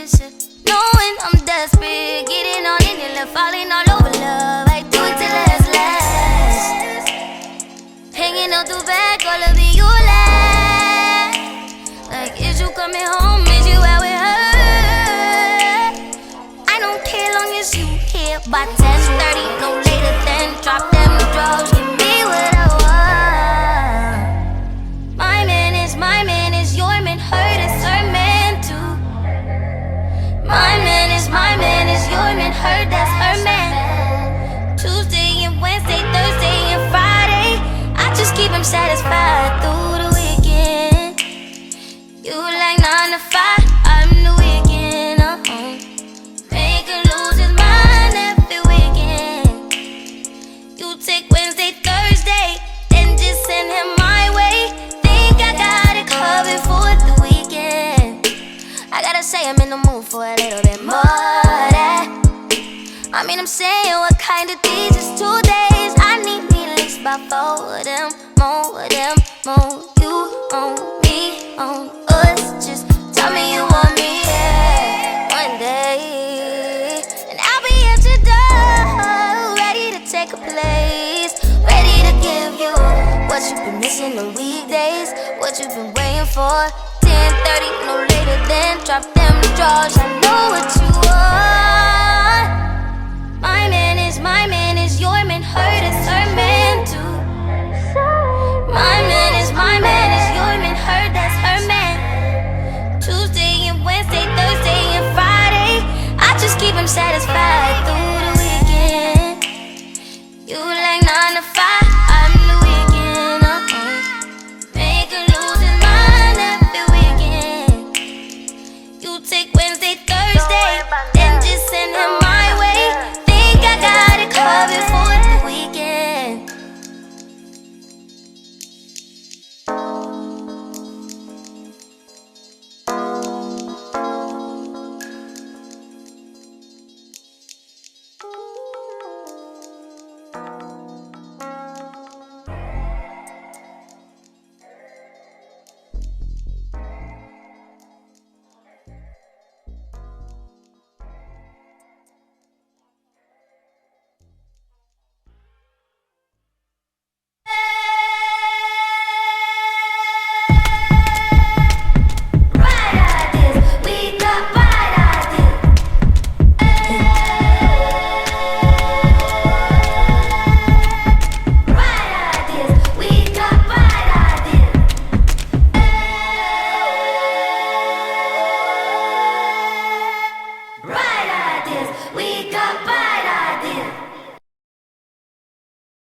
Knowing I'm desperate, getting in falling all over love. I do it's last. Hanging out last. Like, is you coming home? You? I don't care long as you here by 10 30. Hurt that's her man. Tuesday and Wednesday, Thursday and Friday. I just keep him satisfied through the I mean, I'm saying what kind of these is two days. I need me least about four of them, more of them, more. You on me, on us. Just tell me you want me, yeah. One day, and I'll be at your door, ready to take a place, ready to give you what you've been missing the weekdays, what you've been waiting for. 10:30, no later than drop them drawers. I know what you want.